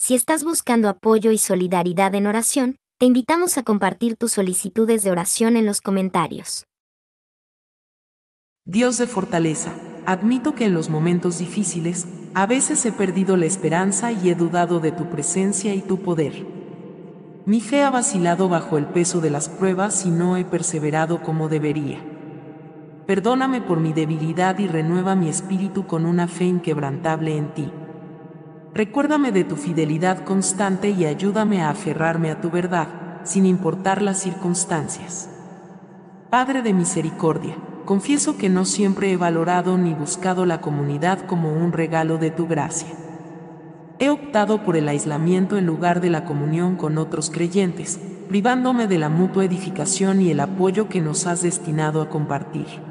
Si estás buscando apoyo y solidaridad en oración, te invitamos a compartir tus solicitudes de oración en los comentarios. Dios de fortaleza, admito que en los momentos difíciles, a veces he perdido la esperanza y he dudado de tu presencia y tu poder. Mi fe ha vacilado bajo el peso de las pruebas y no he perseverado como debería. Perdóname por mi debilidad y renueva mi espíritu con una fe inquebrantable en ti. Recuérdame de tu fidelidad constante y ayúdame a aferrarme a tu verdad, sin importar las circunstancias. Padre de misericordia, confieso que no siempre he valorado ni buscado la comunidad como un regalo de tu gracia. He optado por el aislamiento en lugar de la comunión con otros creyentes, privándome de la mutua edificación y el apoyo que nos has destinado a compartir.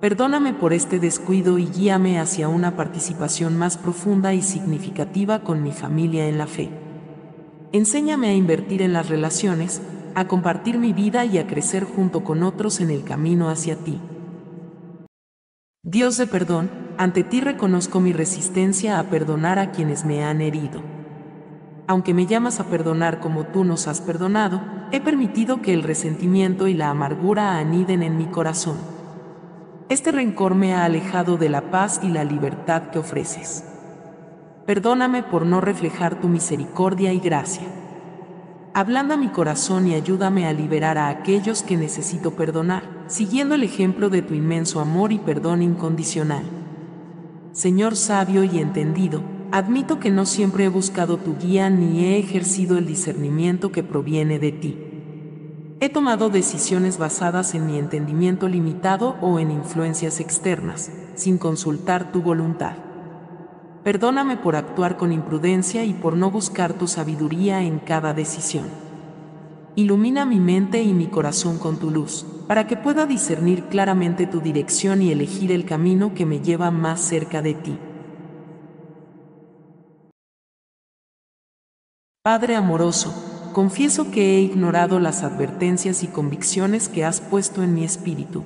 Perdóname por este descuido y guíame hacia una participación más profunda y significativa con mi familia en la fe. Enséñame a invertir en las relaciones, a compartir mi vida y a crecer junto con otros en el camino hacia ti. Dios de perdón, ante ti reconozco mi resistencia a perdonar a quienes me han herido. Aunque me llamas a perdonar como tú nos has perdonado, he permitido que el resentimiento y la amargura aniden en mi corazón este rencor me ha alejado de la paz y la libertad que ofreces. Perdóname por no reflejar tu misericordia y gracia. Ablanda mi corazón y ayúdame a liberar a aquellos que necesito perdonar, siguiendo el ejemplo de tu inmenso amor y perdón incondicional. Señor sabio y entendido, admito que no siempre he buscado tu guía ni he ejercido el discernimiento que proviene de ti. He tomado decisiones basadas en mi entendimiento limitado o en influencias externas, sin consultar tu voluntad. Perdóname por actuar con imprudencia y por no buscar tu sabiduría en cada decisión. Ilumina mi mente y mi corazón con tu luz, para que pueda discernir claramente tu dirección y elegir el camino que me lleva más cerca de ti. Padre amoroso, confieso que he ignorado las advertencias y convicciones que has puesto en mi espíritu.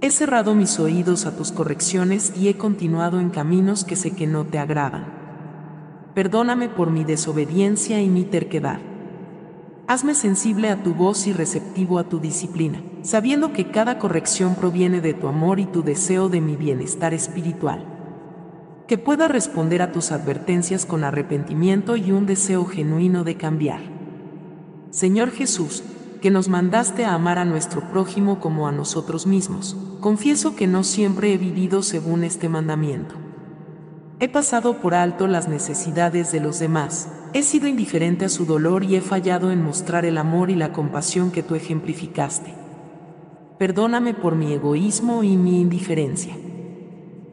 He cerrado mis oídos a tus correcciones y he continuado en caminos que sé que no te agradan. Perdóname por mi desobediencia y mi terquedad. Hazme sensible a tu voz y receptivo a tu disciplina, sabiendo que cada corrección proviene de tu amor y tu deseo de mi bienestar espiritual. Que pueda responder a tus advertencias con arrepentimiento y un deseo genuino de cambiar. Señor Jesús, que nos mandaste a amar a nuestro prójimo como a nosotros mismos, confieso que no siempre he vivido según este mandamiento. He pasado por alto las necesidades de los demás, he sido indiferente a su dolor y he fallado en mostrar el amor y la compasión que tú ejemplificaste. Perdóname por mi egoísmo y mi indiferencia.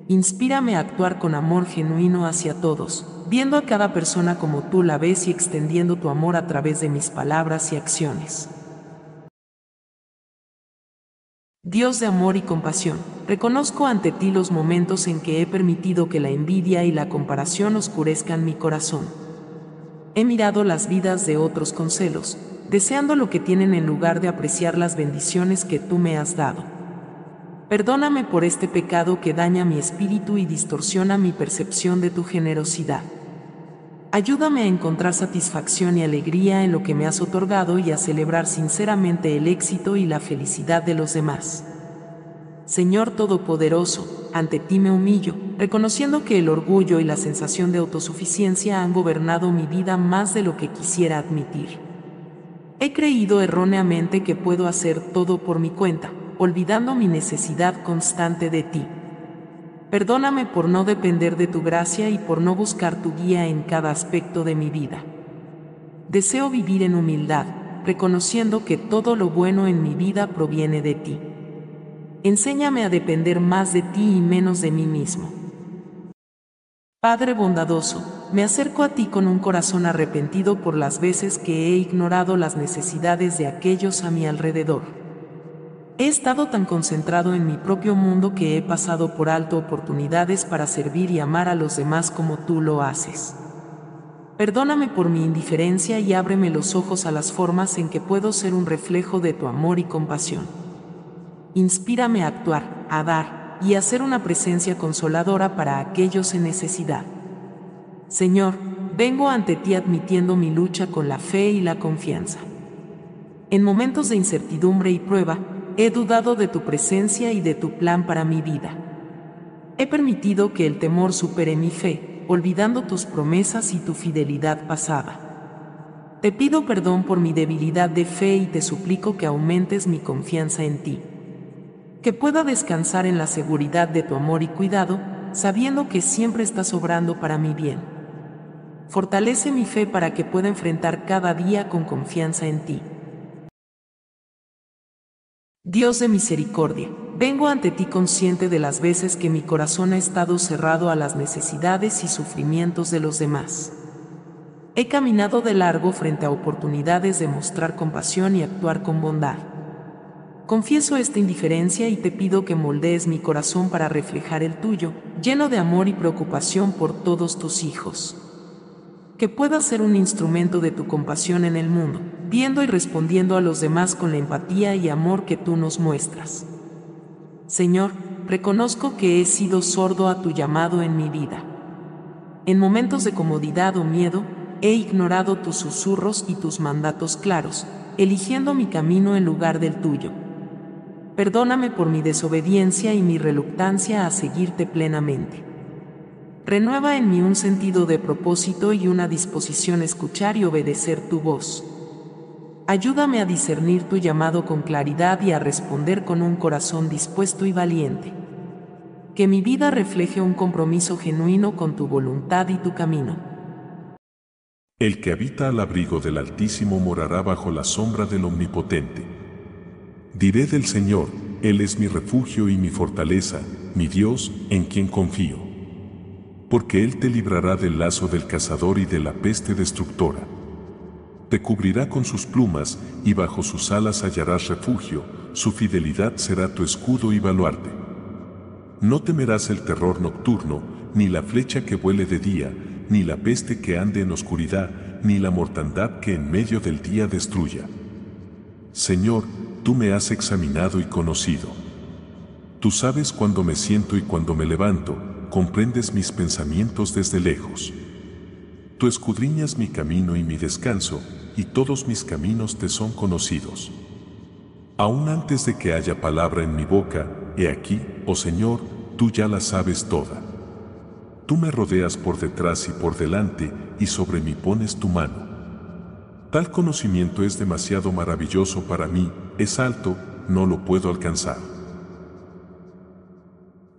Inspírame a actuar con amor genuino hacia todos, viendo a cada persona como tú la ves y extendiendo tu amor a través de mis palabras y acciones. Dios de amor y compasión, reconozco ante ti los momentos en que he permitido que la envidia y la comparación oscurezcan mi corazón. He mirado las vidas de otros con celos, deseando lo que tienen en lugar de apreciar las bendiciones que tú me has dado. Perdóname por este pecado que daña mi espíritu y distorsiona mi percepción de tu generosidad. Ayúdame a encontrar satisfacción y alegría en lo que me has otorgado y a celebrar sinceramente el éxito y la felicidad de los demás. Señor Todopoderoso, ante ti me humillo, reconociendo que el orgullo y la sensación de autosuficiencia han gobernado mi vida más de lo que quisiera admitir. He creído erróneamente que puedo hacer todo por mi cuenta, olvidando mi necesidad constante de ti. Perdóname por no depender de tu gracia y por no buscar tu guía en cada aspecto de mi vida. Deseo vivir en humildad, reconociendo que todo lo bueno en mi vida proviene de ti. Enséñame a depender más de ti y menos de mí mismo. Padre bondadoso, me acerco a ti con un corazón arrepentido por las veces que he ignorado las necesidades de aquellos a mi alrededor. He estado tan concentrado en mi propio mundo que he pasado por alto oportunidades para servir y amar a los demás como tú lo haces. Perdóname por mi indiferencia y ábreme los ojos a las formas en que puedo ser un reflejo de tu amor y compasión. Inspírame a actuar, a dar y a ser una presencia consoladora para aquellos en necesidad. Señor, vengo ante ti admitiendo mi lucha con la fe y la confianza. En momentos de incertidumbre y prueba, he dudado de tu presencia y de tu plan para mi vida. He permitido que el temor supere mi fe, olvidando tus promesas y tu fidelidad pasada. Te pido perdón por mi debilidad de fe y te suplico que aumentes mi confianza en ti. Que pueda descansar en la seguridad de tu amor y cuidado, sabiendo que siempre estás obrando para mi bien. Fortalece mi fe para que pueda enfrentar cada día con confianza en ti. Dios de misericordia, vengo ante ti consciente de las veces que mi corazón ha estado cerrado a las necesidades y sufrimientos de los demás. He caminado de largo frente a oportunidades de mostrar compasión y actuar con bondad. Confieso esta indiferencia y te pido que moldees mi corazón para reflejar el tuyo, lleno de amor y preocupación por todos tus hijos. Que pueda ser un instrumento de tu compasión en el mundo, viendo y respondiendo a los demás con la empatía y amor que tú nos muestras. Señor, reconozco que he sido sordo a tu llamado en mi vida. En momentos de comodidad o miedo, he ignorado tus susurros y tus mandatos claros, eligiendo mi camino en lugar del tuyo. Perdóname por mi desobediencia y mi reluctancia a seguirte plenamente. Renueva en mí un sentido de propósito y una disposición a escuchar y obedecer tu voz. Ayúdame a discernir tu llamado con claridad y a responder con un corazón dispuesto y valiente. Que mi vida refleje un compromiso genuino con tu voluntad y tu camino. El que habita al abrigo del Altísimo morará bajo la sombra del Omnipotente. Diré del Señor, Él es mi refugio y mi fortaleza, mi Dios, en quien confío. Porque Él te librará del lazo del cazador y de la peste destructora te cubrirá con sus plumas, y bajo sus alas hallarás refugio, su fidelidad será tu escudo y baluarte. No temerás el terror nocturno, ni la flecha que vuele de día, ni la peste que ande en oscuridad, ni la mortandad que en medio del día destruya. Señor, tú me has examinado y conocido. Tú sabes cuando me siento y cuando me levanto, comprendes mis pensamientos desde lejos. Tú escudriñas mi camino y mi descanso, y todos mis caminos te son conocidos. Aún antes de que haya palabra en mi boca, he aquí, oh Señor, tú ya la sabes toda. Tú me rodeas por detrás y por delante, y sobre mí pones tu mano. Tal conocimiento es demasiado maravilloso para mí, es alto, no lo puedo alcanzar.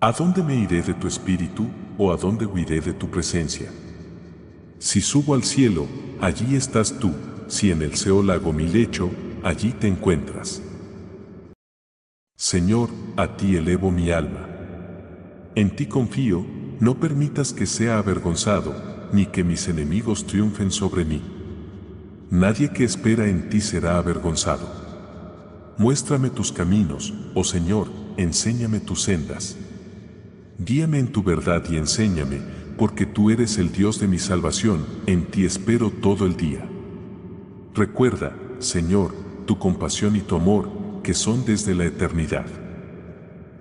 ¿A dónde me iré de tu espíritu, o a dónde huiré de tu presencia? Si subo al cielo, allí estás tú, si en el Seol hago mi lecho, allí te encuentras. Señor, a ti elevo mi alma. En ti confío, no permitas que sea avergonzado, ni que mis enemigos triunfen sobre mí. Nadie que espera en ti será avergonzado. Muéstrame tus caminos, oh Señor, enséñame tus sendas. Guíame en tu verdad y enséñame, porque tú eres el Dios de mi salvación, en ti espero todo el día. Recuerda, Señor, tu compasión y tu amor, que son desde la eternidad.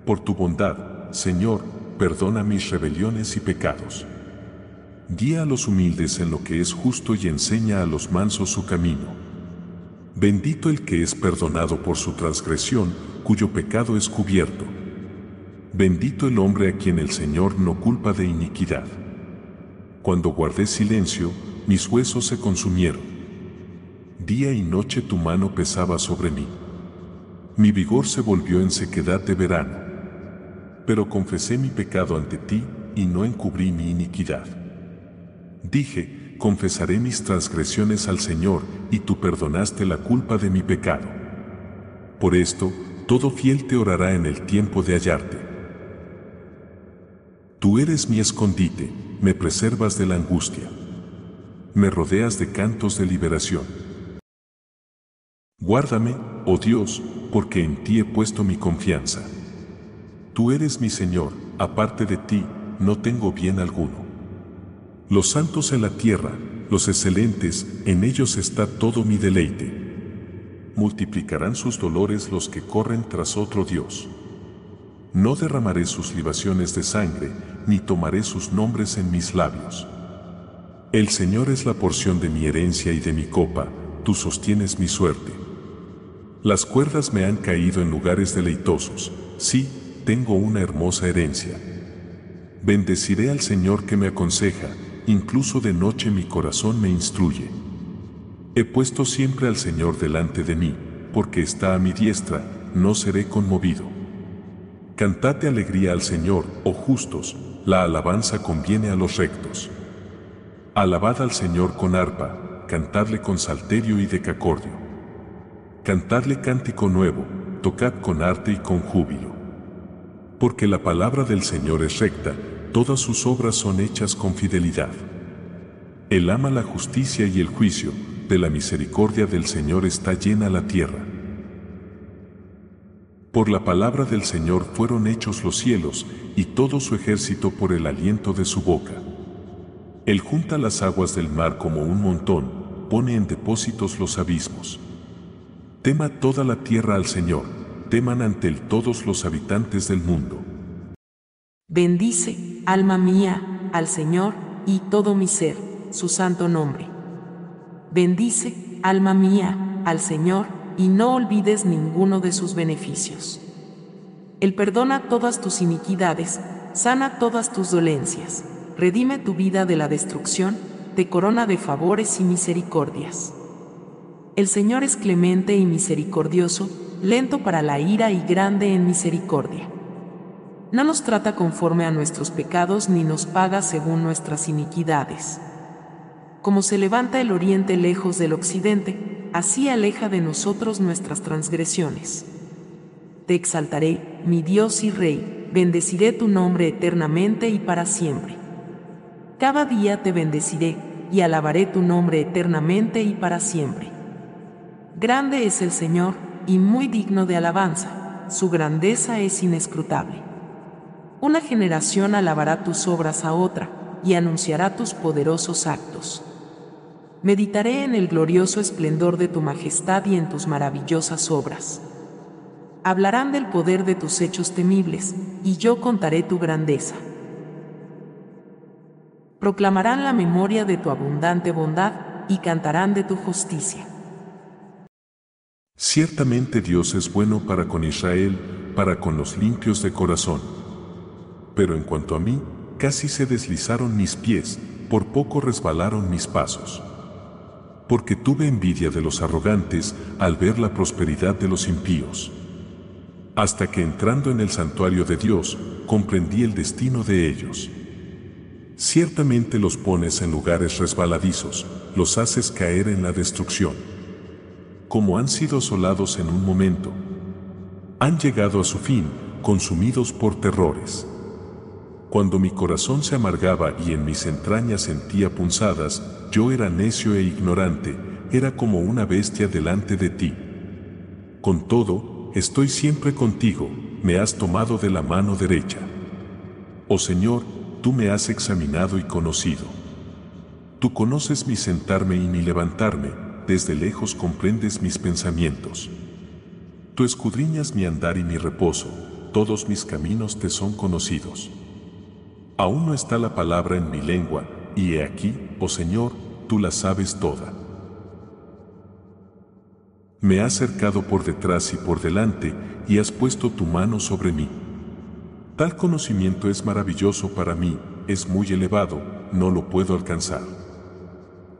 Por tu bondad, Señor, perdona mis rebeliones y pecados. Guía a los humildes en lo que es justo y enseña a los mansos su camino. Bendito el que es perdonado por su transgresión, cuyo pecado es cubierto. Bendito el hombre a quien el Señor no culpa de iniquidad. Cuando guardé silencio, mis huesos se consumieron. Día y noche tu mano pesaba sobre mí. Mi vigor se volvió en sequedad de verano. Pero confesé mi pecado ante ti y no encubrí mi iniquidad. Dije, confesaré mis transgresiones al Señor y tú perdonaste la culpa de mi pecado. Por esto, todo fiel te orará en el tiempo de hallarte. Tú eres mi escondite, me preservas de la angustia. Me rodeas de cantos de liberación. Guárdame, oh Dios, porque en ti he puesto mi confianza. Tú eres mi Señor, aparte de ti, no tengo bien alguno. Los santos en la tierra, los excelentes, en ellos está todo mi deleite. Multiplicarán sus dolores los que corren tras otro Dios. No derramaré sus libaciones de sangre, ni tomaré sus nombres en mis labios. El Señor es la porción de mi herencia y de mi copa, tú sostienes mi suerte. Las cuerdas me han caído en lugares deleitosos, sí, tengo una hermosa herencia. Bendeciré al Señor que me aconseja, incluso de noche mi corazón me instruye. He puesto siempre al Señor delante de mí, porque está a mi diestra, no seré conmovido. Cantate alegría al Señor, oh justos, la alabanza conviene a los rectos. Alabad al Señor con arpa, cantadle con salterio y decacordio. Cantadle cántico nuevo, tocad con arte y con júbilo. Porque la palabra del Señor es recta, todas sus obras son hechas con fidelidad. Él ama la justicia y el juicio, de la misericordia del Señor está llena la tierra. Por la palabra del Señor fueron hechos los cielos, y todo su ejército por el aliento de su boca. Él junta las aguas del mar como un montón, pone en depósitos los abismos. Tema toda la tierra al Señor, teman ante él todos los habitantes del mundo. Bendice, alma mía, al Señor, y todo mi ser, su santo nombre. Bendice, alma mía, al Señor, y no olvides ninguno de sus beneficios. Él perdona todas tus iniquidades, sana todas tus dolencias redime tu vida de la destrucción, te corona de favores y misericordias. El Señor es clemente y misericordioso, lento para la ira y grande en misericordia. No nos trata conforme a nuestros pecados ni nos paga según nuestras iniquidades. Como se levanta el oriente lejos del occidente, así aleja de nosotros nuestras transgresiones. Te exaltaré, mi Dios y Rey, bendeciré tu nombre eternamente y para siempre. Cada día te bendeciré y alabaré tu nombre eternamente y para siempre. Grande es el Señor y muy digno de alabanza, su grandeza es inescrutable. Una generación alabará tus obras a otra y anunciará tus poderosos actos. Meditaré en el glorioso esplendor de tu majestad y en tus maravillosas obras. Hablarán del poder de tus hechos temibles, y yo contaré tu grandeza proclamarán la memoria de tu abundante bondad y cantarán de tu justicia. Ciertamente Dios es bueno para con Israel, para con los limpios de corazón. Pero en cuanto a mí, casi se deslizaron mis pies, por poco resbalaron mis pasos. Porque tuve envidia de los arrogantes al ver la prosperidad de los impíos. Hasta que entrando en el santuario de Dios, comprendí el destino de ellos. Ciertamente los pones en lugares resbaladizos, los haces caer en la destrucción. Como han sido asolados en un momento, han llegado a su fin, consumidos por terrores. Cuando mi corazón se amargaba y en mis entrañas sentía punzadas, yo era necio e ignorante, era como una bestia delante de ti. Con todo, estoy siempre contigo, me has tomado de la mano derecha. Oh Señor, tú me has examinado y conocido. Tú conoces mi sentarme y mi levantarme, desde lejos comprendes mis pensamientos. Tú escudriñas mi andar y mi reposo, todos mis caminos te son conocidos. Aún no está la palabra en mi lengua, y he aquí, oh Señor, tú la sabes toda. Me has cercado por detrás y por delante, y has puesto tu mano sobre mí. Tal conocimiento es maravilloso para mí, es muy elevado, no lo puedo alcanzar.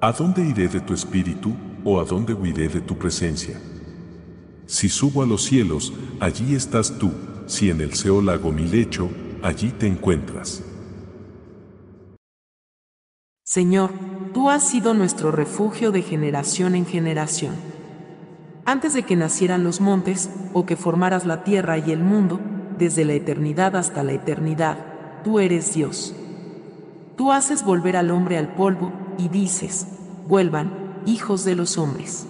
¿A dónde iré de tu espíritu o a dónde huiré de tu presencia? Si subo a los cielos, allí estás tú, si en el Seol hago mi lecho, allí te encuentras. Señor, tú has sido nuestro refugio de generación en generación. Antes de que nacieran los montes, o que formaras la tierra y el mundo, desde la eternidad hasta la eternidad, tú eres Dios. Tú haces volver al hombre al polvo, y dices, vuelvan, hijos de los hombres.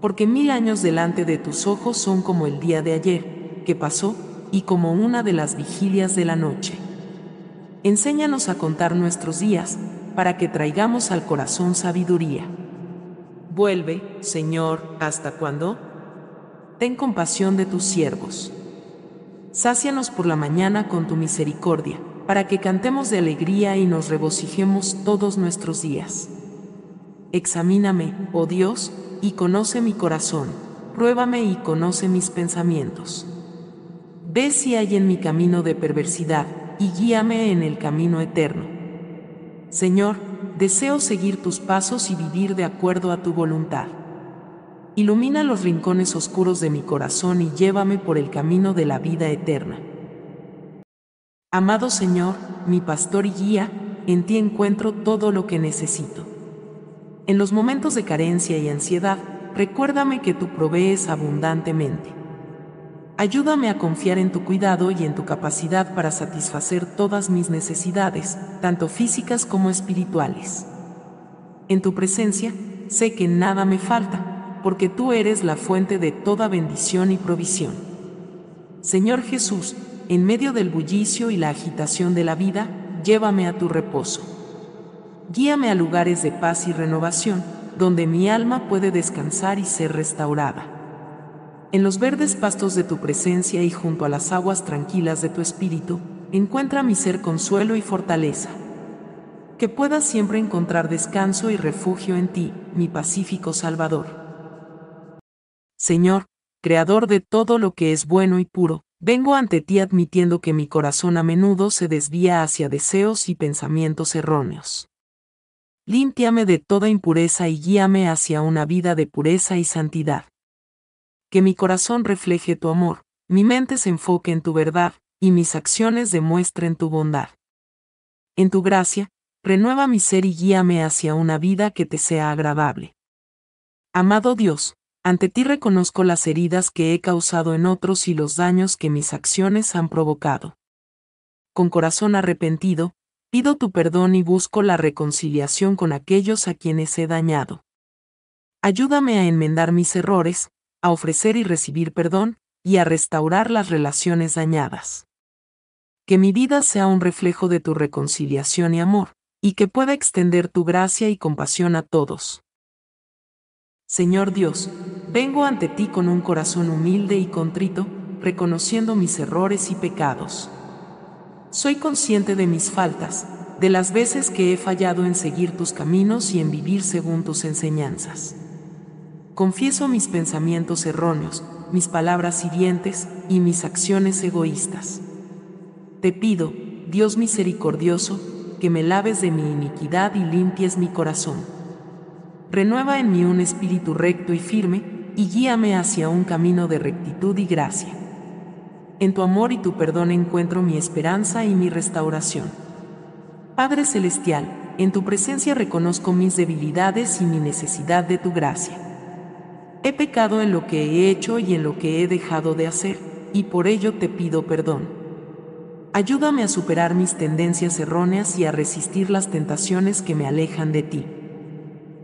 Porque mil años delante de tus ojos son como el día de ayer, que pasó, y como una de las vigilias de la noche. Enséñanos a contar nuestros días, para que traigamos al corazón sabiduría. Vuelve, Señor, ¿hasta cuándo? Ten compasión de tus siervos. Sácianos por la mañana con tu misericordia, para que cantemos de alegría y nos regocijemos todos nuestros días. Examíname, oh Dios, y conoce mi corazón, pruébame y conoce mis pensamientos. Ve si hay en mi camino de perversidad, y guíame en el camino eterno. Señor, deseo seguir tus pasos y vivir de acuerdo a tu voluntad. Ilumina los rincones oscuros de mi corazón y llévame por el camino de la vida eterna. Amado Señor, mi pastor y guía, en ti encuentro todo lo que necesito. En los momentos de carencia y ansiedad, recuérdame que tú provees abundantemente. Ayúdame a confiar en tu cuidado y en tu capacidad para satisfacer todas mis necesidades, tanto físicas como espirituales. En tu presencia, sé que nada me falta, porque tú eres la fuente de toda bendición y provisión. Señor Jesús, en medio del bullicio y la agitación de la vida, llévame a tu reposo. Guíame a lugares de paz y renovación, donde mi alma puede descansar y ser restaurada. En los verdes pastos de tu presencia y junto a las aguas tranquilas de tu espíritu, encuentra mi ser consuelo y fortaleza. Que pueda siempre encontrar descanso y refugio en ti, mi pacífico Salvador. Señor, Creador de todo lo que es bueno y puro, Vengo ante ti admitiendo que mi corazón a menudo se desvía hacia deseos y pensamientos erróneos. Límpiame de toda impureza y guíame hacia una vida de pureza y santidad. Que mi corazón refleje tu amor, mi mente se enfoque en tu verdad, y mis acciones demuestren tu bondad. En tu gracia, renueva mi ser y guíame hacia una vida que te sea agradable. Amado Dios, ante ti reconozco las heridas que he causado en otros y los daños que mis acciones han provocado. Con corazón arrepentido, pido tu perdón y busco la reconciliación con aquellos a quienes he dañado. Ayúdame a enmendar mis errores, a ofrecer y recibir perdón, y a restaurar las relaciones dañadas. Que mi vida sea un reflejo de tu reconciliación y amor, y que pueda extender tu gracia y compasión a todos. Señor Dios, vengo ante ti con un corazón humilde y contrito, reconociendo mis errores y pecados. Soy consciente de mis faltas, de las veces que he fallado en seguir tus caminos y en vivir según tus enseñanzas. Confieso mis pensamientos erróneos, mis palabras hirientes y mis acciones egoístas. Te pido, Dios misericordioso, que me laves de mi iniquidad y limpies mi corazón renueva en mí un espíritu recto y firme, y guíame hacia un camino de rectitud y gracia. En tu amor y tu perdón encuentro mi esperanza y mi restauración. Padre Celestial, en tu presencia reconozco mis debilidades y mi necesidad de tu gracia. He pecado en lo que he hecho y en lo que he dejado de hacer, y por ello te pido perdón. Ayúdame a superar mis tendencias erróneas y a resistir las tentaciones que me alejan de ti.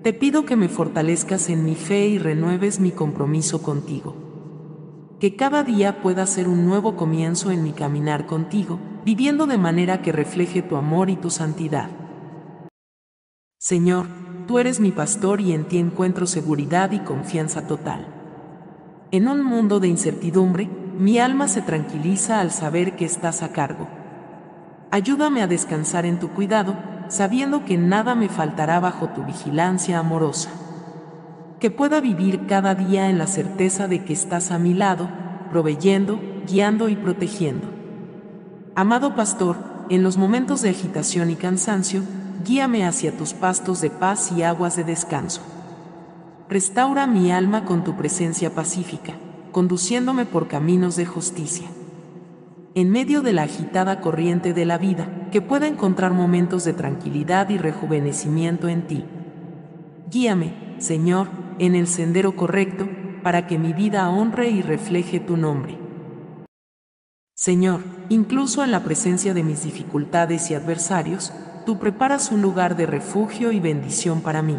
Te pido que me fortalezcas en mi fe y renueves mi compromiso contigo. Que cada día pueda ser un nuevo comienzo en mi caminar contigo, viviendo de manera que refleje tu amor y tu santidad. Señor, tú eres mi pastor y en ti encuentro seguridad y confianza total. En un mundo de incertidumbre, mi alma se tranquiliza al saber que estás a cargo. Ayúdame a descansar en tu cuidado sabiendo que nada me faltará bajo tu vigilancia amorosa. Que pueda vivir cada día en la certeza de que estás a mi lado, proveyendo, guiando y protegiendo. Amado pastor, en los momentos de agitación y cansancio, guíame hacia tus pastos de paz y aguas de descanso. Restaura mi alma con tu presencia pacífica, conduciéndome por caminos de justicia en medio de la agitada corriente de la vida, que pueda encontrar momentos de tranquilidad y rejuvenecimiento en ti. Guíame, Señor, en el sendero correcto, para que mi vida honre y refleje tu nombre. Señor, incluso en la presencia de mis dificultades y adversarios, tú preparas un lugar de refugio y bendición para mí.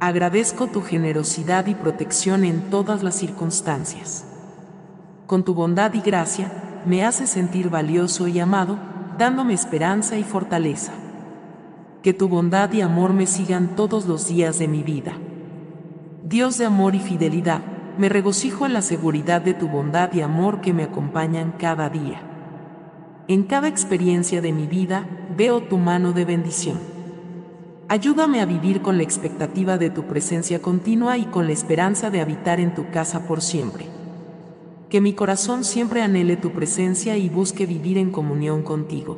Agradezco tu generosidad y protección en todas las circunstancias. Con tu bondad y gracia, me hace sentir valioso y amado, dándome esperanza y fortaleza. Que tu bondad y amor me sigan todos los días de mi vida. Dios de amor y fidelidad, me regocijo en la seguridad de tu bondad y amor que me acompañan cada día. En cada experiencia de mi vida veo tu mano de bendición. Ayúdame a vivir con la expectativa de tu presencia continua y con la esperanza de habitar en tu casa por siempre. Que mi corazón siempre anhele tu presencia y busque vivir en comunión contigo.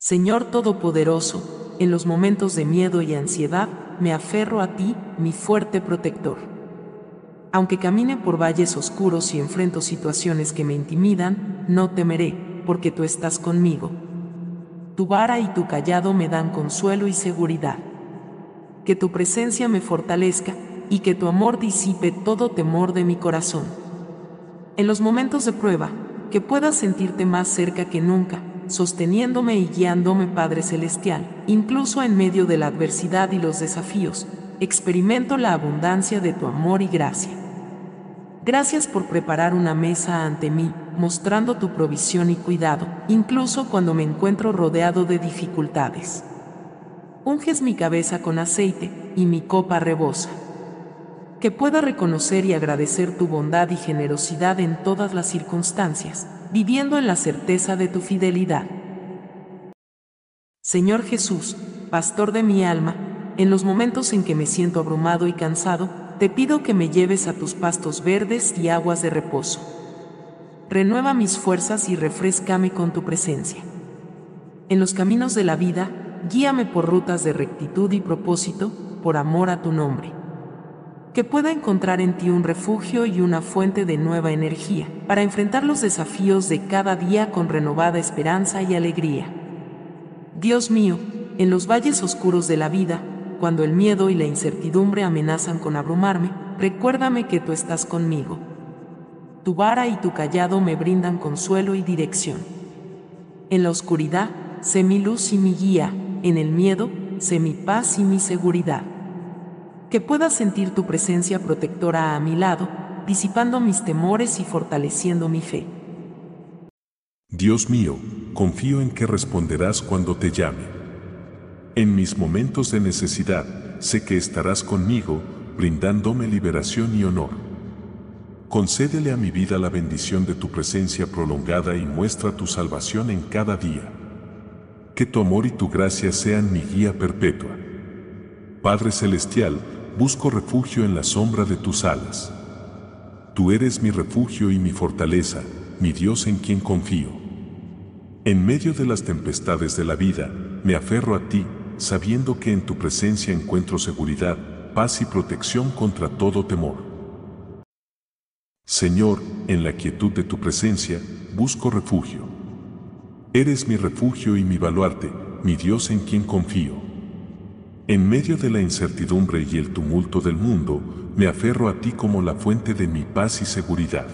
Señor Todopoderoso, en los momentos de miedo y ansiedad, me aferro a ti, mi fuerte protector. Aunque camine por valles oscuros y enfrento situaciones que me intimidan, no temeré, porque tú estás conmigo. Tu vara y tu callado me dan consuelo y seguridad. Que tu presencia me fortalezca y que tu amor disipe todo temor de mi corazón. En los momentos de prueba, que puedas sentirte más cerca que nunca, sosteniéndome y guiándome Padre Celestial, incluso en medio de la adversidad y los desafíos, experimento la abundancia de tu amor y gracia. Gracias por preparar una mesa ante mí, mostrando tu provisión y cuidado, incluso cuando me encuentro rodeado de dificultades. Unges mi cabeza con aceite, y mi copa rebosa. Que pueda reconocer y agradecer tu bondad y generosidad en todas las circunstancias, viviendo en la certeza de tu fidelidad. Señor Jesús, pastor de mi alma, en los momentos en que me siento abrumado y cansado, te pido que me lleves a tus pastos verdes y aguas de reposo. Renueva mis fuerzas y refrescame con tu presencia. En los caminos de la vida, guíame por rutas de rectitud y propósito, por amor a tu nombre que pueda encontrar en ti un refugio y una fuente de nueva energía, para enfrentar los desafíos de cada día con renovada esperanza y alegría. Dios mío, en los valles oscuros de la vida, cuando el miedo y la incertidumbre amenazan con abrumarme, recuérdame que tú estás conmigo. Tu vara y tu callado me brindan consuelo y dirección. En la oscuridad, sé mi luz y mi guía, en el miedo, sé mi paz y mi seguridad que pueda sentir tu presencia protectora a mi lado, disipando mis temores y fortaleciendo mi fe. Dios mío, confío en que responderás cuando te llame. En mis momentos de necesidad, sé que estarás conmigo, brindándome liberación y honor. Concédele a mi vida la bendición de tu presencia prolongada y muestra tu salvación en cada día. Que tu amor y tu gracia sean mi guía perpetua. Padre Celestial, busco refugio en la sombra de tus alas. Tú eres mi refugio y mi fortaleza, mi Dios en quien confío. En medio de las tempestades de la vida, me aferro a ti, sabiendo que en tu presencia encuentro seguridad, paz y protección contra todo temor. Señor, en la quietud de tu presencia, busco refugio. Eres mi refugio y mi baluarte, mi Dios en quien confío. En medio de la incertidumbre y el tumulto del mundo, me aferro a ti como la fuente de mi paz y seguridad.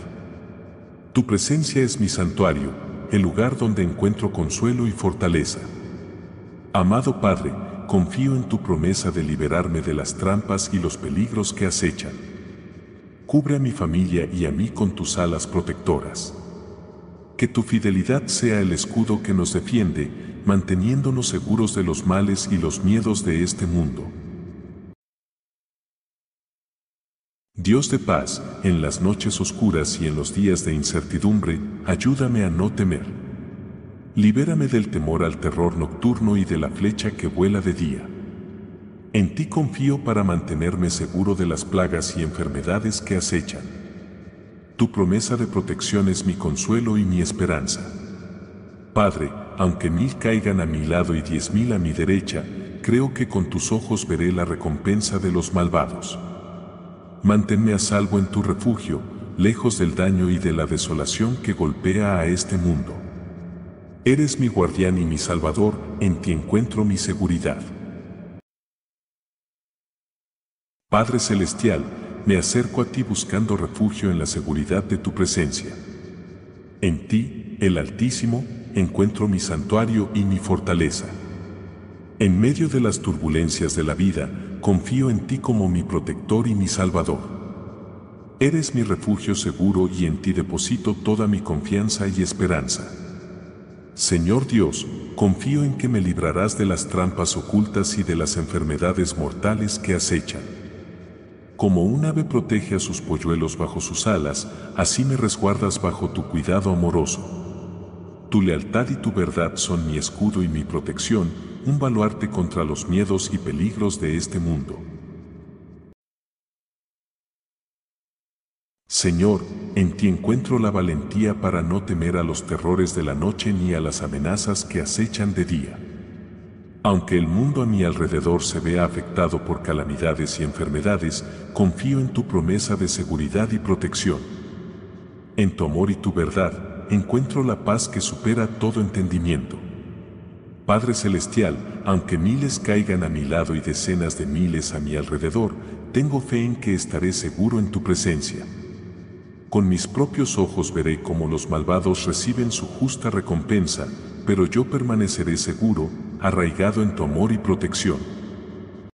Tu presencia es mi santuario, el lugar donde encuentro consuelo y fortaleza. Amado Padre, confío en tu promesa de liberarme de las trampas y los peligros que acechan. Cubre a mi familia y a mí con tus alas protectoras. Que tu fidelidad sea el escudo que nos defiende, manteniéndonos seguros de los males y los miedos de este mundo. Dios de paz, en las noches oscuras y en los días de incertidumbre, ayúdame a no temer. Libérame del temor al terror nocturno y de la flecha que vuela de día. En ti confío para mantenerme seguro de las plagas y enfermedades que acechan. Tu promesa de protección es mi consuelo y mi esperanza. Padre, aunque mil caigan a mi lado y diez mil a mi derecha, creo que con tus ojos veré la recompensa de los malvados. Manténme a salvo en tu refugio, lejos del daño y de la desolación que golpea a este mundo. Eres mi guardián y mi salvador, en ti encuentro mi seguridad. Padre Celestial, me acerco a ti buscando refugio en la seguridad de tu presencia. En ti, el Altísimo, encuentro mi santuario y mi fortaleza. En medio de las turbulencias de la vida, confío en ti como mi protector y mi salvador. Eres mi refugio seguro y en ti deposito toda mi confianza y esperanza. Señor Dios, confío en que me librarás de las trampas ocultas y de las enfermedades mortales que acechan. Como un ave protege a sus polluelos bajo sus alas, así me resguardas bajo tu cuidado amoroso. tu lealtad y tu verdad son mi escudo y mi protección, un baluarte contra los miedos y peligros de este mundo. Señor, en ti encuentro la valentía para no temer a los terrores de la noche ni a las amenazas que acechan de día. Aunque el mundo a mi alrededor se vea afectado por calamidades y enfermedades, confío en tu promesa de seguridad y protección. En tu amor y tu verdad, encuentro la paz que supera todo entendimiento. Padre Celestial, aunque miles caigan a mi lado y decenas de miles a mi alrededor, tengo fe en que estaré seguro en tu presencia. Con mis propios ojos veré cómo los malvados reciben su justa recompensa, pero yo permaneceré seguro, arraigado en tu amor y protección.